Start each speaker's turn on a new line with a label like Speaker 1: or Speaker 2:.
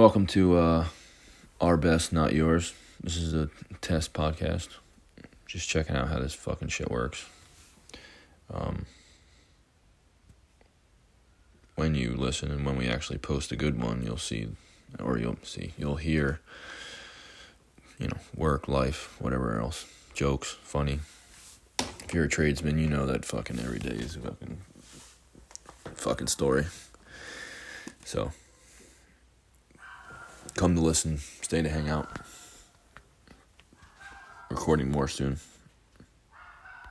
Speaker 1: Welcome to uh, Our Best, Not Yours. This is a test podcast. Just checking out how this fucking shit works. Um, when you listen and when we actually post a good one, you'll see, or you'll see, you'll hear, you know, work, life, whatever else, jokes, funny. If you're a tradesman, you know that fucking every day is a fucking, fucking story. So, come to listen, stay to hang out. Recording more soon.